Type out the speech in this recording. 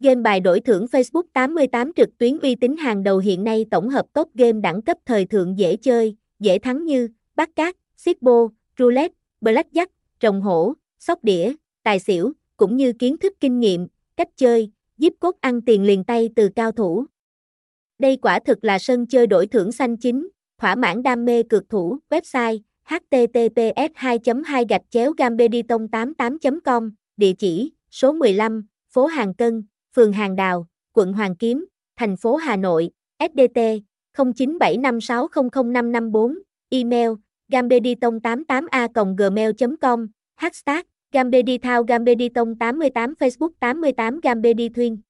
Game bài đổi thưởng Facebook 88 trực tuyến uy tín hàng đầu hiện nay tổng hợp top game đẳng cấp thời thượng dễ chơi, dễ thắng như bát Cát, Sipbo, Roulette, Blackjack, Rồng Hổ, Sóc Đĩa, Tài Xỉu, cũng như kiến thức kinh nghiệm, cách chơi, giúp cốt ăn tiền liền tay từ cao thủ. Đây quả thực là sân chơi đổi thưởng xanh chính, thỏa mãn đam mê cược thủ, website https 2 2 gạch chéo gambediton 88 com địa chỉ số 15, phố Hàng Cân, phường Hàng Đào, quận Hoàng Kiếm, thành phố Hà Nội, SDT 0975600554, email gambediton88a gmail.com, hashtag gambedithao gambediton88 Facebook 88 gambedithuyên